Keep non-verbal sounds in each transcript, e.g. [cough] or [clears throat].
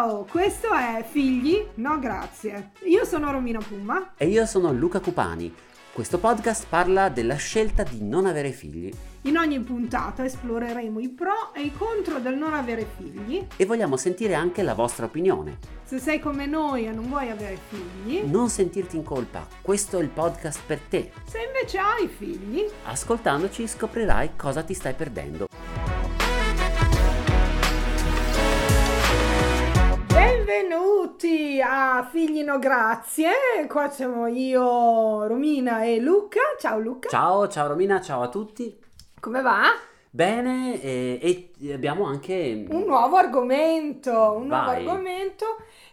Ciao, questo è Figli? No, grazie. Io sono Romina Puma. E io sono Luca Cupani. Questo podcast parla della scelta di non avere figli. In ogni puntata esploreremo i pro e i contro del non avere figli. E vogliamo sentire anche la vostra opinione. Se sei come noi e non vuoi avere figli, Non sentirti in colpa, questo è il podcast per te. se invece hai figli, Ascoltandoci scoprirai cosa ti stai perdendo. Benvenuti a Figli No Grazie. Qua siamo io, Romina e Luca. Ciao Luca. Ciao, ciao Romina, ciao a tutti. Come va? Bene, e, e abbiamo anche... Un nuovo argomento, un nuovo Vai. argomento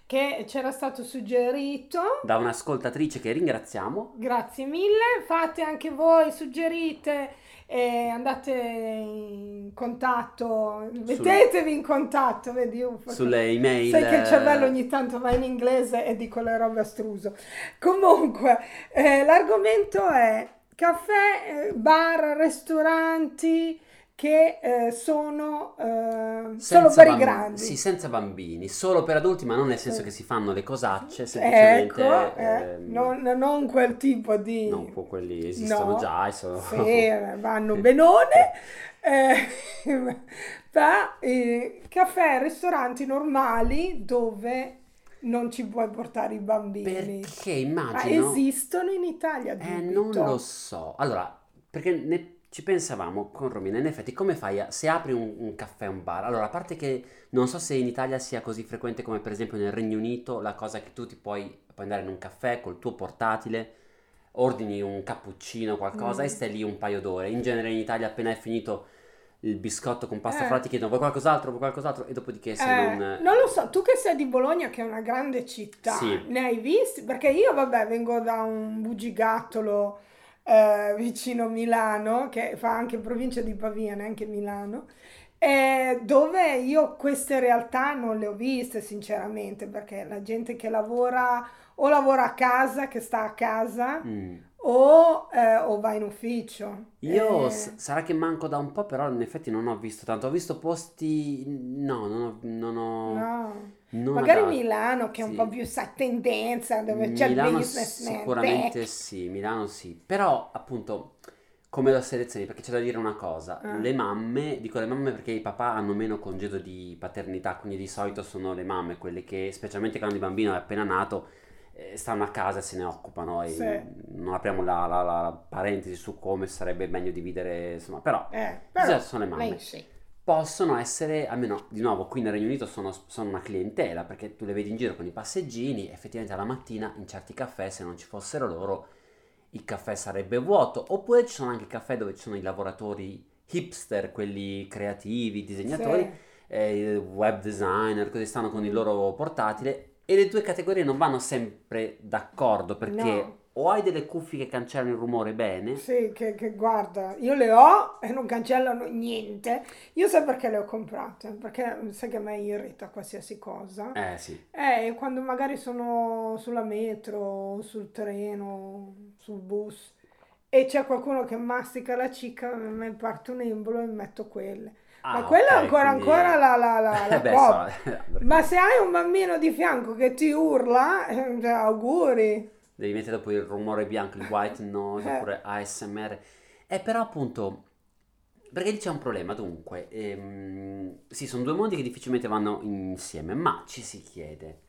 che c'era stato suggerito. Da un'ascoltatrice che ringraziamo. Grazie mille, fate anche voi, suggerite e andate in contatto, mettetevi in contatto, vedi io Sulle email. Sai che il cervello ogni tanto va in inglese e dico le robe a struso. Comunque, eh, l'argomento è caffè, eh, bar, ristoranti che eh, sono eh, solo per i bamb- grandi. Sì, senza bambini, solo per adulti, ma non nel senso che si fanno le cosacce, semplicemente... Ecco, eh, ehm, non, non quel tipo di... non quelli esistono No. già, e sono... Sì, eh, vanno [laughs] benone. eh, [laughs] per i caffè, ristoranti normali dove non ci puoi portare i bambini. Perché Ma immagino... esistono in Italia? Eh, dubito. non lo so. Allora, perché ne- ci pensavamo con Romina, in effetti, come fai a, se apri un, un caffè, un bar? Allora, a parte che non so se in Italia sia così frequente come per esempio nel Regno Unito, la cosa che tu ti puoi, puoi andare in un caffè col tuo portatile, ordini un cappuccino qualcosa Mm. e stai lì un paio d'ore. In genere in Italia appena hai finito il biscotto con pasta Eh. frolla ti chiedono vuoi qualcos'altro, vuoi qualcos'altro e dopodiché se Eh, non... non lo so, tu che sei di Bologna, che è una grande città, Sì. ne hai visti? Perché io, vabbè, vengo da un bugigattolo eh, vicino Milano, che fa anche provincia di Pavia, neanche Milano, eh, dove io queste realtà non le ho viste, sinceramente, perché la gente che lavora o lavora a casa, che sta a casa, Mm. O, eh, o va in ufficio. Io Eh, s- sarà che manco da un po', però in effetti non ho visto tanto. Ho visto posti. No, non ho. Non ho no. non Magari adatto. Milano che è un Sì. po' più sa tendenza dove c'è il Milano businessman sicuramente tech. sì, Milano sì. Però appunto come lo selezioni? Perché c'è da dire una cosa, Ah. le mamme, dico le mamme perché i papà hanno meno congedo di paternità, quindi di solito sono le mamme quelle che, specialmente quando il bambino è appena nato, stanno a casa e se ne occupano e Sì. non apriamo la, la- la parentesi su come sarebbe meglio dividere, insomma, però Eh, però sono le mamme. sì. possono essere, almeno di nuovo qui nel Regno Unito sono, sono una clientela perché tu le vedi in giro con i passeggini, effettivamente alla mattina in certi caffè se non ci fossero loro il caffè sarebbe vuoto, oppure ci sono anche caffè dove ci sono i lavoratori hipster, quelli creativi, disegnatori, Sì. eh, web designer, così stanno con il loro portatile e le due categorie non vanno sempre d'accordo perché No. o hai delle cuffie che cancellano il rumore bene, Sì, che, che guarda, io le ho e non cancellano niente. Io so perché le ho comprate, perché sai che a me irrita qualsiasi cosa. eh sì, Eh, quando magari sono sulla metro, sul treno, sul bus e c'è qualcuno che mastica la cicca, a me parte un embolo e metto quelle. Ma Ah, quella è ancora, quindi- ancora la, la, la, [laughs] la Beh, so, [laughs] Ma se hai un bambino di fianco che ti urla, eh, cioè, auguri. Devi mettere dopo il rumore bianco, il white noise Eh. oppure ASMR. Eh, però appunto, perché lì c'è un problema, dunque, ehm, sì, sono due mondi che difficilmente vanno insieme, ma ci si chiede,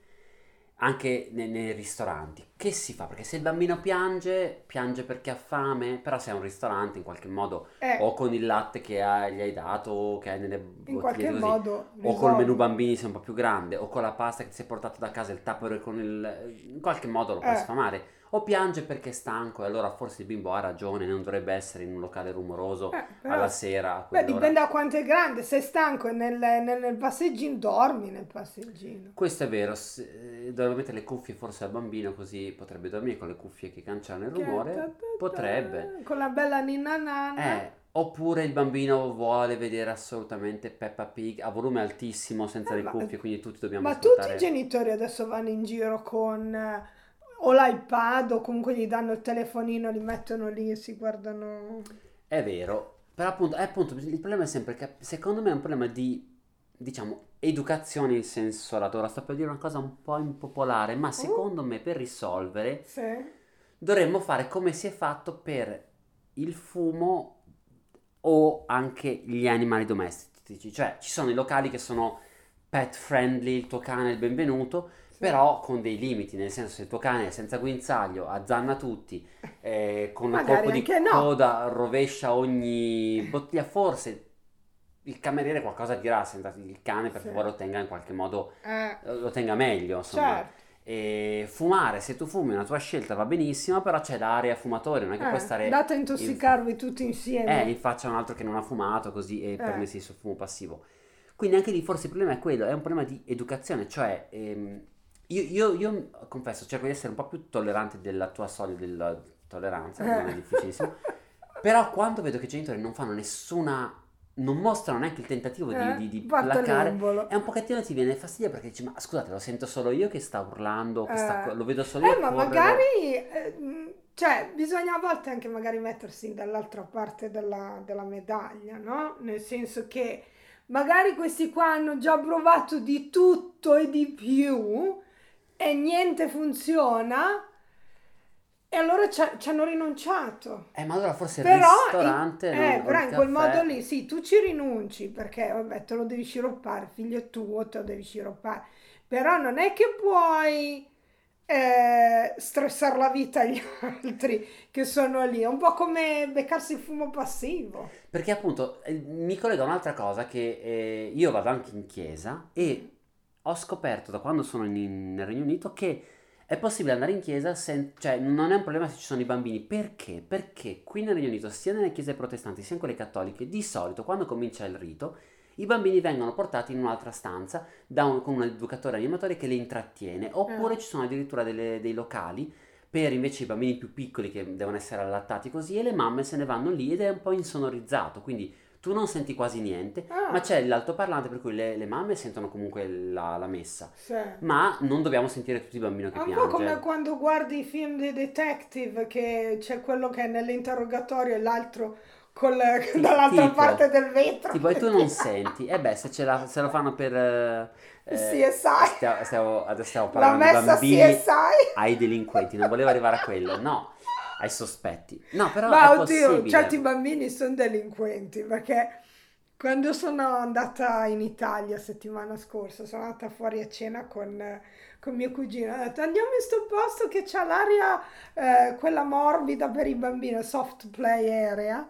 anche ne- nei, ristoranti, che si fa? Perché se il bambino piange, piange perché ha fame, però se è un ristorante in qualche modo, Eh, o con il latte che hai- gli hai dato, o che hai nelle in bottiglie qualche così, modo o col menù bambini se è un po' più grande, o con la pasta che ti sei portato da casa, il tupperware con il... in qualche modo lo puoi Eh. sfamare. O piange perché è stanco e allora forse il bimbo ha ragione, non dovrebbe essere in un locale rumoroso Eh, però- alla sera. Beh, dipende da quanto è grande. Se è stanco e nel, nel- nel passeggino, dormi nel passeggino. Questo è vero, se- dovrebbe mettere le cuffie forse al bambino così potrebbe dormire con le cuffie che cancellano il rumore. Potrebbe. Con la bella ninna nanna. Eh, oppure il bambino vuole vedere assolutamente Peppa Pig a volume altissimo senza Eh, le ma- cuffie, quindi tutti dobbiamo Ma tutti ascoltare. i genitori adesso vanno in giro con eh, o l'iPad o comunque gli danno il telefonino, li mettono lì e si guardano. È vero, però appunto, eh, appunto il problema è sempre che secondo me è un problema di diciamo, educazione in senso lato. Ora sto per dire una cosa un po' impopolare, ma secondo me per risolvere Sì. dovremmo fare come si è fatto per il fumo o anche gli animali domestici. Cioè, ci sono i locali che sono pet friendly, il tuo cane è il benvenuto. Però con dei limiti, nel senso se il tuo cane è senza guinzaglio, azzanna tutti, eh, con un colpo di no. coda rovescia ogni bottiglia, forse il cameriere qualcosa dirà, senta il cane per Sì. favore lo tenga in qualche modo, Eh, lo tenga meglio, insomma. certo. E fumare, se tu fumi, è una tua scelta, va benissimo, però c'è l'area fumatore, non è che puoi Eh, stare andate a in, intossicarvi tutti eh, insieme. in faccia un altro che non ha fumato così e Eh. permessi il suo fumo passivo. Quindi anche lì forse il problema è quello, è un problema di educazione, cioè ehm, io, io- io, confesso, cerco di essere un po' più tollerante della tua soglia della tolleranza, non è Eh. difficilissimo, [laughs] però quando vedo che i genitori non fanno nessuna, non mostrano neanche il tentativo di, Eh, di, di fatto placare, è un pochettino ti viene fastidio perché dici, ma scusate, lo sento solo io che sta urlando, che Eh. lo vedo solo io Eh, ma correre. magari, eh, cioè, bisogna a volte anche magari mettersi dall'altra parte della, della medaglia, no? Nel senso che magari questi qua hanno già provato di tutto e di più e niente funziona e allora ci, ci hanno rinunciato. Eh, ma allora forse il Però, ristorante, in, eh, O però il in quel caffè. modo lì, sì, tu ci rinunci perché, vabbè, te lo devi sciroppare, figlio tuo, te lo devi sciroppare. Però non è che puoi eh, stressare la vita agli [laughs] altri che sono lì. È un po' come beccarsi il fumo passivo. Perché appunto eh, mi collego a un'altra cosa che eh, io vado anche in chiesa e ho scoperto da quando sono in, nel Regno Unito che è possibile andare in chiesa, sen- cioè non è un problema se ci sono i bambini. Perché? Perché qui nel Regno Unito, sia nelle chiese protestanti sia in quelle cattoliche, di solito quando comincia il rito, i bambini vengono portati in un'altra stanza da un- con un educatore animatore che li intrattiene, oppure Eh. ci sono addirittura delle- dei locali per invece i bambini più piccoli che devono essere allattati così e le mamme se ne vanno lì ed è un po' insonorizzato, quindi tu non senti quasi niente, Ah, ma c'è l'altoparlante per cui le, le mamme sentono comunque la, la messa, sì. ma non dobbiamo sentire tutti i bambini che È un po' piange. come quando guardi i film dei detective che c'è quello che è nell'interrogatorio e l'altro col- [laughs] dall'altra tipo- parte del vetro. Tipo, e tu non [laughs] senti, e beh, se, ce la- se lo fanno per... eh, eh, CSI. Stiamo, stiamo- adesso stiamo La parlando di bambini CSI. ai delinquenti, non volevo arrivare a quello, no, ai sospetti. No, però Ma è oddio, possibile. certi bambini sono delinquenti perché quando sono andata in Italia settimana scorsa, sono andata fuori a cena con, con mio cugino, ho detto andiamo in sto posto che c'ha l'aria, eh, quella morbida per i bambini, soft play area,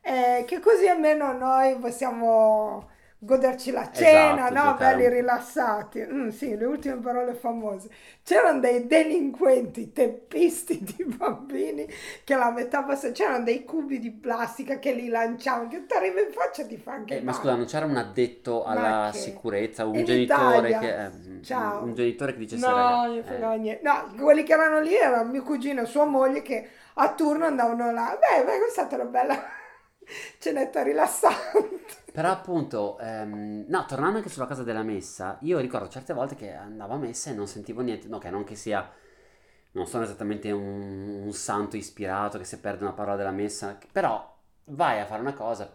eh, che così almeno noi possiamo goderci la cena, Esatto, no? Belli un- rilassati. Mm, sì, le ultime parole famose. C'erano dei delinquenti, teppisti di [laughs] bambini che la metà passa- c'erano dei cubi di plastica che li lanciavano, che ti arriva in faccia ti fa anche Eh, ma scusa, non c'era un addetto alla sicurezza, un In genitore Italia. che... eh, un- Ciao. un genitore che dicesse... No, "Raga, non eh. No, quelli che erano lì erano mio cugino e sua moglie che a turno andavano là. Beh, beh, questa è stata una bella [laughs] cenetta rilassante. Però appunto, ehm, no, tornando anche sulla cosa della messa, io ricordo certe volte che andavo a messa e non sentivo niente, no, che non che sia, non sono esattamente un, un santo ispirato che se perde una parola della messa, però vai a fare una cosa,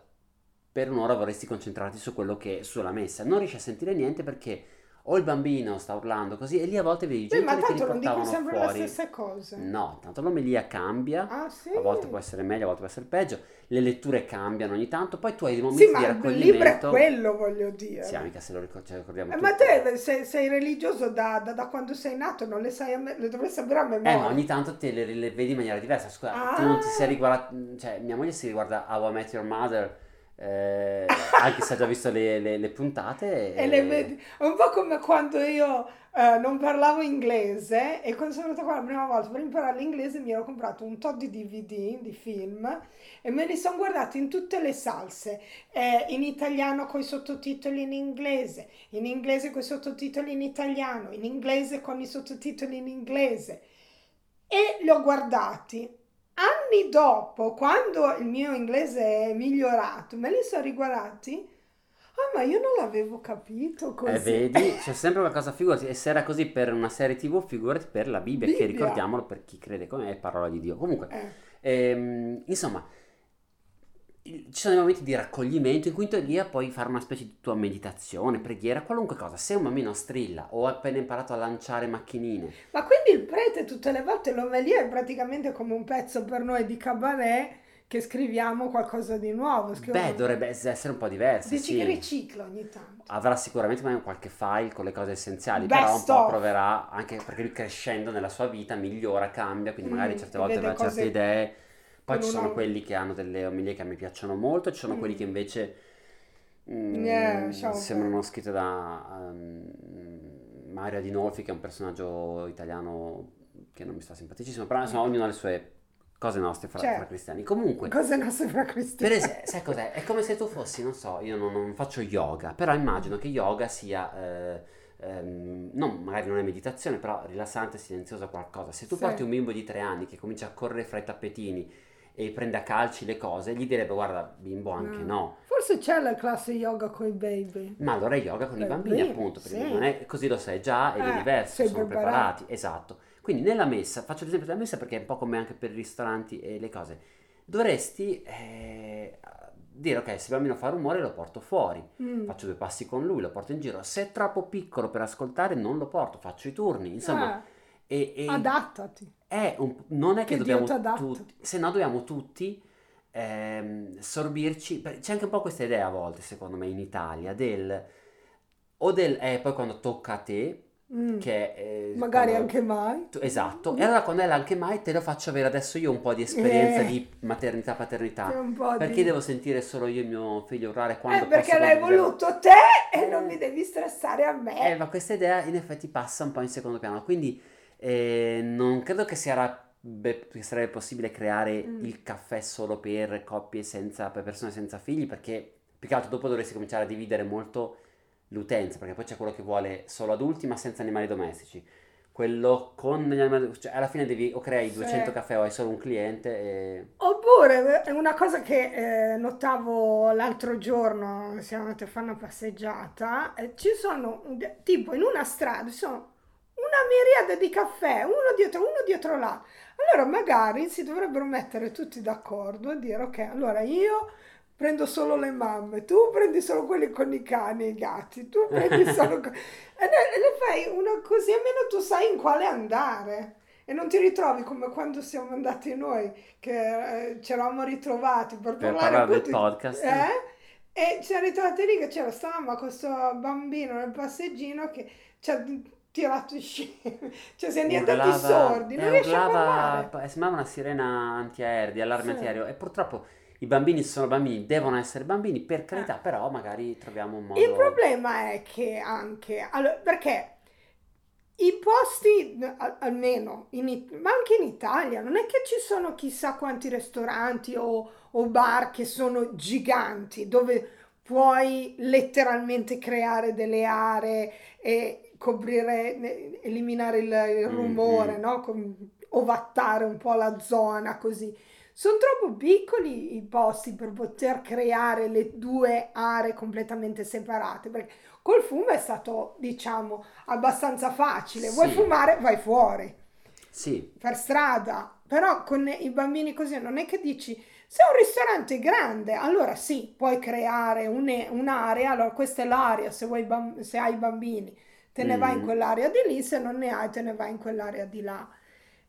per un'ora vorresti concentrarti su quello che, sulla messa, non riesci a sentire niente perché o il bambino sta urlando così e lì a volte vedi genitori che li tanto non dico portavano sempre le stesse cose. No, tanto l'omelia cambia, Ah, sì. a volte può essere meglio, a volte può essere peggio, le letture cambiano ogni tanto, poi tu hai dei Sì, momenti di ma il raccoglimento. libro è quello, voglio dire. Sì, mica se lo ricordiamo Eh, ma te sei, sei religioso da, da- da quando sei nato, non le sai a me- le dovrei sapere a memoria. Eh, ma ogni tanto te le, le vedi in maniera diversa. Scusa, tu non ti sei Ah. riguardato. Cioè, mia moglie si riguarda How I Met Your Mother, eh, anche se ha già visto le, le- le puntate. E le vedi. È un po' come quando io eh, non parlavo inglese e quando sono venuta qua la prima volta per imparare l'inglese mi ero comprato un tot di DVD di film e me li sono guardati in tutte le salse, eh, in italiano con i sottotitoli in inglese, in inglese con i sottotitoli in italiano, in inglese con i sottotitoli in inglese e li ho guardati. Anni dopo, quando il mio inglese è migliorato, me li sono riguardati. Ah, ma io non l'avevo capito così. Eh, vedi, [laughs] c'è sempre qualcosa, figurati, e se era così per una serie tv, figurati per la Bibbia, che Bibbia. ricordiamolo per chi crede come è parola di Dio. Comunque, Eh, ehm, insomma, ci sono dei momenti di raccoglimento in cui in teoria puoi fare una specie di tua meditazione, preghiera, qualunque cosa. Se un bambino strilla o ha appena imparato a lanciare macchinine. Ma quindi il prete tutte le volte l'omelia è praticamente come un pezzo per noi di cabaret che scriviamo qualcosa di nuovo. Scriviamo... Beh, dovrebbe essere un po' diverso. Dici sì. che ricicla ogni tanto. Avrà sicuramente magari qualche file con le cose essenziali, Best però un po' of. proverà, anche perché lui crescendo nella sua vita migliora, cambia, quindi magari Mm, certe volte vede aveva certe idee. Poi ci sono una- quelli che hanno delle omelie che a me piacciono molto, ci sono Mm. quelli che invece mm, Yeah, lasciamo sembrano scritte da um, Mario Adinolfi, che è un personaggio italiano che non mi sta simpaticissimo, però insomma ognuno ha le sue cose nostre fra, Certo. fra cristiani. Comunque, Cose nostre fra per cristiani. esempio, sai cos'è? È come se tu fossi, non so, io non, non faccio yoga, però immagino che yoga sia, eh, ehm, non, magari non è meditazione, però rilassante, silenzioso qualcosa. Se tu Sì. porti un bimbo di tre anni che comincia a correre fra i tappetini e prende a calci le cose, gli direbbe guarda bimbo anche No. no. Forse c'è la classe yoga con i baby. Ma allora è yoga con i Beh, bambini sì, appunto, perché sì. non è, così lo sai già ed è Eh, diverso, sei sono preparato. preparati, esatto. Quindi nella messa, faccio l'esempio della messa perché è un po' come anche per i ristoranti e le cose, dovresti eh, dire ok, se il bambino fa rumore lo porto fuori, Mm. faccio due passi con lui, lo porto in giro, se è troppo piccolo per ascoltare non lo porto, faccio i turni, insomma, e, e Eh, adattati. è un- non è che, Che dobbiamo tutti, se no dobbiamo tutti ehm, sorbirci, c'è anche un po' questa idea a volte secondo me in Italia del, o del, eh, poi quando tocca a te, Mm. che eh, Magari quando- anche mai. tu- esatto, e allora quando è l'anche mai te lo faccio avere adesso io un po' di esperienza Eh. di maternità, paternità, perché di... devo sentire solo io il mio figlio urlare quando Eh, perché l'hai condividere- voluto te e non mi devi stressare a me. eh, ma questa idea in effetti passa un po' in secondo piano, quindi eh, non credo che, sia, beh, che sarebbe possibile creare Mm. il caffè solo per coppie senza, per persone senza figli, perché più che altro dopo dovresti cominciare a dividere molto l'utenza, perché poi c'è quello che vuole solo adulti ma senza animali domestici, quello con gli animali, cioè alla fine devi o crei Sì. 200 caffè o hai solo un cliente e... Oppure è una cosa che eh, notavo l'altro giorno, siamo andati a fare una passeggiata, eh, ci sono, tipo in una strada, ci sono una miriade di caffè, uno dietro uno dietro l'altro. Allora magari si dovrebbero mettere tutti d'accordo e dire, ok, allora io prendo solo le mamme, tu prendi solo quelli con i cani e i gatti, tu [laughs] prendi solo... e e ne fai una così, almeno tu sai in quale andare. E non ti ritrovi come quando siamo andati noi, che eh, ci eravamo ritrovati per, Per parlare parlare del tutti- podcast. eh? E ci siamo ritrovati lì che c'era sta mamma con questo bambino nel passeggino che ci ha tirato scemi, [laughs] cioè siamo diventati sordi, non eh, riesce a parlare. eh, sembrava una sirena antiaereo, di allarme Sì. antiaereo e purtroppo i bambini sono bambini, devono essere bambini per Eh. carità, però magari troviamo un modo... Il problema è che anche, allora, perché i posti, al- almeno, in ma anche in Italia, non è che ci sono chissà quanti ristoranti o, o bar che sono giganti, dove puoi letteralmente creare delle aree e coprire, eliminare il, il Mm, rumore, mm. no? Com- ovattare un po' la zona così. Sono troppo piccoli i posti per poter creare le due aree completamente separate, perché col fumo è stato, diciamo, abbastanza facile. Vuoi Sì. fumare? Vai fuori, Sì, per strada. Però con i bambini così non è che dici, se è un ristorante grande, allora sì, puoi creare un- un'area, allora questa è l'area, se, vuoi se hai bambini te ne vai in Mm. quell'area di lì, se non ne hai te ne vai in quell'area di là.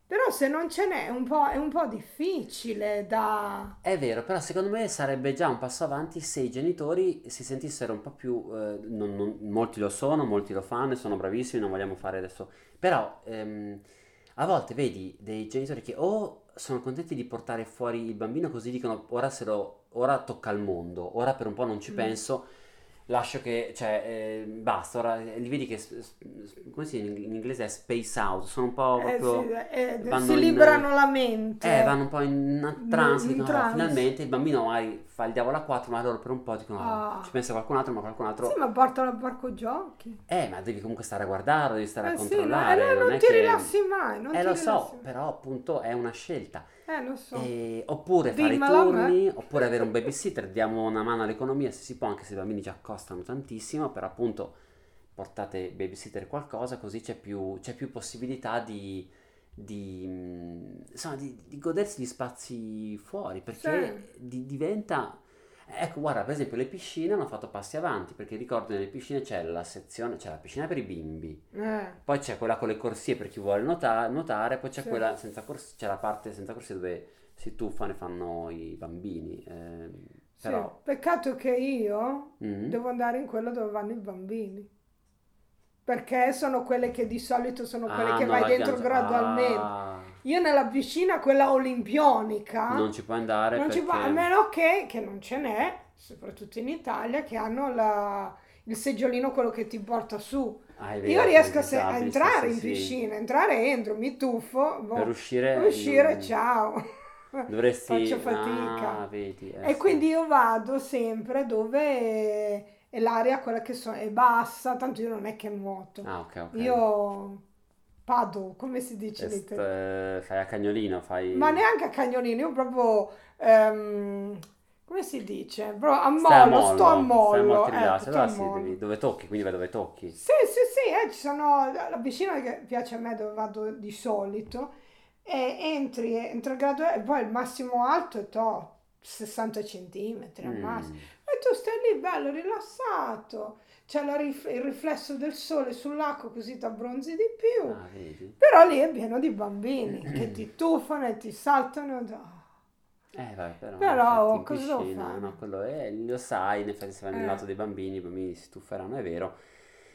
Però se non ce n'è è un po', è un po' difficile da... è vero, però secondo me sarebbe già un passo avanti se i genitori si sentissero un po' più... eh, non- non- molti lo sono, molti lo fanno e sono bravissimi, non vogliamo fare adesso... Però ehm, a volte vedi dei genitori che o sono contenti di portare fuori il bambino così dicono ora, se lo, ora tocca al mondo, ora per un po' non ci Mm. penso, lascio che, cioè, eh, basta, ora li vedi che, come si dice in inglese è space out, sono un po' Eh, proprio... sì, eh, vanno si in- liberano la mente. Eh, vanno un po' in trance, in dicono, trance. finalmente il bambino magari fa il diavolo a quattro, ma loro per un po' dicono, Ah. ci pensa qualcun altro, ma qualcun altro... Sì, ma portalo al parco giochi. Eh, ma devi comunque stare a guardarlo, devi stare a Eh sì, no, controllare, eh, no, non è ti che- rilassi mai, non Eh, lo so, mai. però appunto è una scelta. Eh, lo so. E- oppure fare i turni, oppure avere un babysitter, diamo una mano all'economia se si può, anche se i bambini ci accostano tantissimo, però appunto portate babysitter qualcosa, così c'è più, c'è più possibilità di, di, mm, insomma, di, di godersi gli spazi fuori, perché di- diventa Ecco, guarda, per esempio le piscine hanno fatto passi avanti, perché ricordo nelle piscine c'è la sezione, c'è la piscina per i bimbi, Eh, poi c'è quella con le corsie per chi vuole nuota- nuotare, poi c'è Sì. quella senza corsie, c'è la parte senza corsie dove si tuffano e fanno i bambini. Ehm, sì. però... Peccato che io Mm. devo andare in quello dove vanno i bambini. Perché sono quelle che di solito sono quelle Ah, che no, vai dentro pianta- gradualmente. Ah, Io nella piscina, quella olimpionica, non ci puoi andare non ci perché... va, a meno che, che non ce n'è, soprattutto in Italia, che hanno la- il seggiolino, quello che ti porta su. Ah, vero, Io riesco se- a entrare sì, in sì, sì. piscina, entrare entro, mi tuffo, boh, Per uscire... uscire, non- ciao. [laughs] Dovresti... Faccio fatica. Ah, vedi, eh, E sì. quindi io vado sempre dove è l'aria quella che so- è bassa, tanto io non è che nuoto. Ah, ok, ok. Io pado, come si dice Est- eh, fai a cagnolino, fai... Ma neanche a cagnolino, io proprio, ehm, come si dice? Proprio a mollo, sto a mollo, stai mollo. a Allora sì, mollo. devi- dove tocchi, quindi vai dove tocchi. Sì, sì, sì, eh, ci sono la piscina che piace a me dove vado di solito e entri, entra il grado e poi il massimo alto è to, 60 centimetri al Mm. massimo. E tu stai lì bello rilassato, c'è la rif- il riflesso del sole sull'acqua così ti abbronzi di più. Ah? Però lì è pieno di bambini che ti [clears throat] tuffano e ti saltano. Ah. Eh, vai, però, Però, in cosa piscina, no, quello è, lo sai, in effetti se vai nel Eh. lato dei bambini, i bambini si tufferanno, è vero.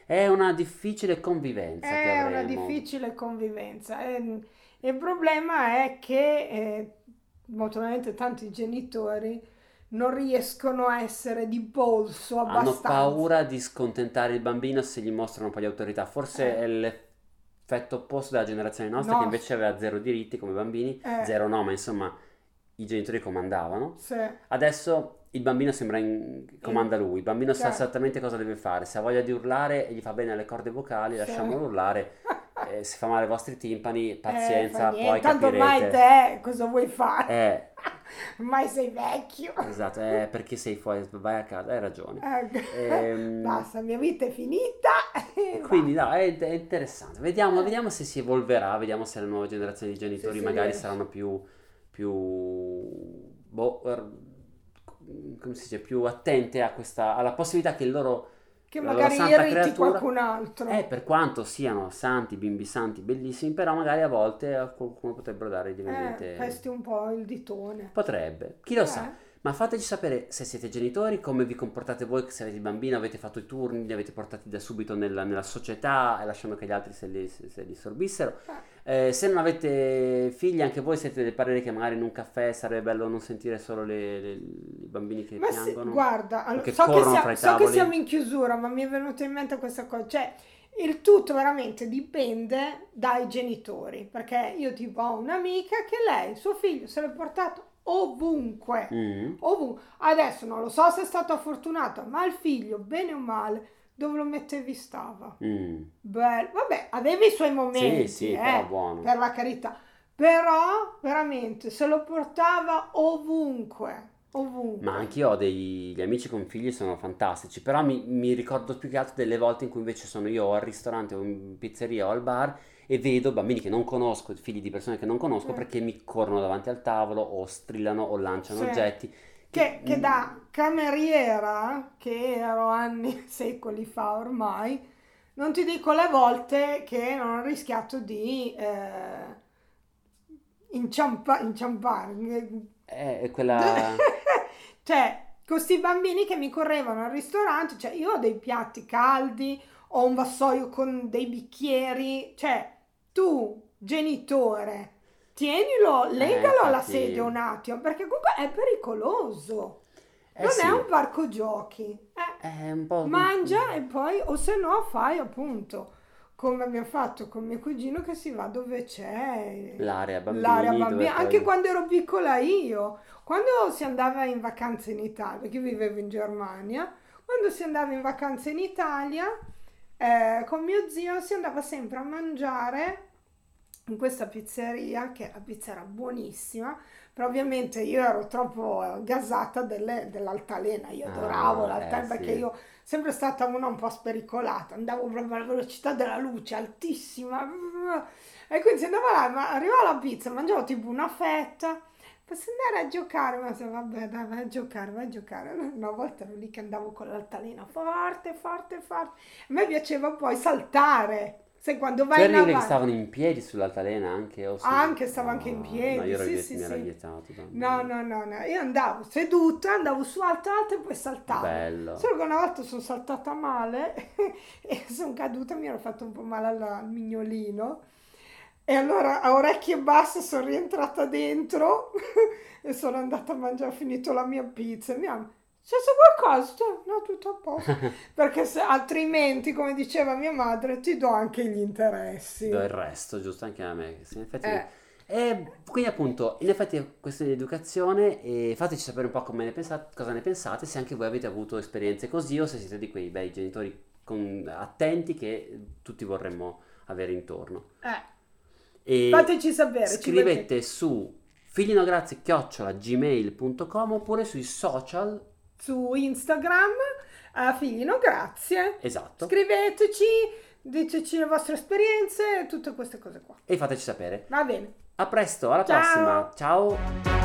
È una difficile convivenza che È una difficile convivenza. E, il problema è che eh, molto probabilmente tanti genitori non riescono a essere di polso Hanno abbastanza. paura di scontentare il bambino se gli mostrano un po' di autorità. Forse Eh. è l'effetto opposto della generazione nostra che No. invece aveva zero diritti come bambini. Eh. Zero no, ma insomma i genitori comandavano. Sì. Adesso il bambino sembra in... comanda lui, il bambino sa Certo. esattamente cosa deve fare, se ha voglia di urlare e gli fa bene alle corde vocali, Sì. lasciamolo urlare, [laughs] Eh, se fa male ai vostri timpani, pazienza, Eh, fa niente, poi Tanto capirete. ormai te cosa vuoi fare? Eh, [laughs] Ormai sei vecchio. esatto, eh, perché sei fuori, vai a casa, hai ragione. Ecco. Ehm, [laughs] Basta, mia vita è finita. Quindi no, è, è interessante. Vediamo, Eh. vediamo se si evolverà, vediamo se le nuove generazioni di genitori Sì, sì, magari riesce. saranno più, più, boh, er- come si dice, più attente a questa, alla possibilità che il loro, Che magari santa irriti creatura- qualcun altro. eh, per quanto siano santi, bimbi santi, bellissimi, però magari a volte a qualcuno potrebbero dare di Eh, veramente... pesti un po' il ditone. Potrebbe, chi lo Eh. sa. Ma fateci sapere se siete genitori, come vi comportate voi, se avete bambini, avete fatto i turni, li avete portati da subito nella, nella società lasciando che gli altri se li, se- se li sorbissero. Eh, se non avete figli, anche voi siete del parere che magari in un caffè sarebbe bello non sentire solo le- le- bambini che Ma piangono. guarda, allora, che so, che sia- so che siamo in chiusura, ma mi è venuta in mente questa cosa. Cioè, il tutto veramente dipende dai genitori. Perché io tipo ho un'amica che lei, suo figlio, se l'è portato ovunque. Mm. Ovunque. Adesso non lo so se è stata fortunata, ma il figlio, bene o male, dove lo mettevi stava. Mm. Bello. Vabbè, aveva i suoi momenti, Sì, sì, eh, per la carità. Però, veramente, se lo portava ovunque. Ovunque. Ma anch'io ho degli amici con figli sono fantastici, però mi, mi ricordo più che altro delle volte in cui invece sono io al ristorante o in pizzeria o al bar e vedo bambini che non conosco, figli di persone che non conosco Mm. perché mi corrono davanti al tavolo o strillano o lanciano Sì. oggetti. Che, che Mm, da cameriera, che ero anni, [laughs] secoli fa ormai, non ti dico le volte che non ho rischiato di eh, inciampa- inciampare. Eh, è quella... [laughs] cioè, questi bambini che mi correvano al ristorante, cioè io ho dei piatti caldi, ho un vassoio con dei bicchieri, cioè tu, genitore, tienilo, legalo alla infatti- sedia un attimo, perché comunque è pericoloso. Eh non sì, è un parco giochi. Eh, è un po'... mangia e poi, o se no, fai appunto come abbiamo fatto con mio cugino che si va dove c'è L'area bambini, l'area bambini. poi- Anche quando ero piccola io, quando si andava in vacanza in Italia, perché io vivevo in Germania, quando si andava in vacanza in Italia, eh, con mio zio si andava sempre a mangiare in questa pizzeria, che la pizza era buonissima, però ovviamente io ero troppo gasata delle- dell'altalena, io Ah, adoravo eh, l'altalena perché sì. io sempre stata una un po' spericolata, andavo proprio alla velocità della luce altissima e quindi si andava là, ma arrivava la pizza, mangiavo tipo una fetta, posso andare a giocare? Ma se vabbè, dai, vai a giocare, vai a giocare. Una volta ero lì che andavo con l'altalena forte, forte, forte. A me piaceva poi saltare. Sai quando vai C'erano in avanti. stavano in piedi sull'altalena anche? O su- Anche, stavo anche in piedi, No, io ero sì, viet- sì, mi sì. vietato. No, no, no, no, io andavo seduta, andavo su alto, alto e poi saltavo. Bello. Solo che una volta sono saltata male [laughs] e sono caduta, mi ero fatto un po' male al, mignolino. E allora a orecchie basse sono rientrata dentro [laughs] e sono andata a mangiare, ho finito la mia pizza. e C'è qualcosa? No, tutto a posto. [laughs] Perché se, altrimenti, come diceva mia madre, ti do anche gli interessi. Do il resto, giusto? Anche a me. sì, in effetti... Eh. E quindi appunto, in effetti è questione di educazione e fateci sapere un po' come ne pensate, cosa ne pensate, se anche voi avete avuto esperienze così o se siete di quei bei genitori con- attenti che tutti vorremmo avere intorno. Eh, fateci sapere. scrivete su figlinograzie-gmail.com oppure sui social, su Instagram a figli no grazie. esatto, Scriveteci, diteci le vostre esperienze, tutte queste cose qua. e fateci sapere. Va bene. A presto, alla Ciao. prossima, ciao!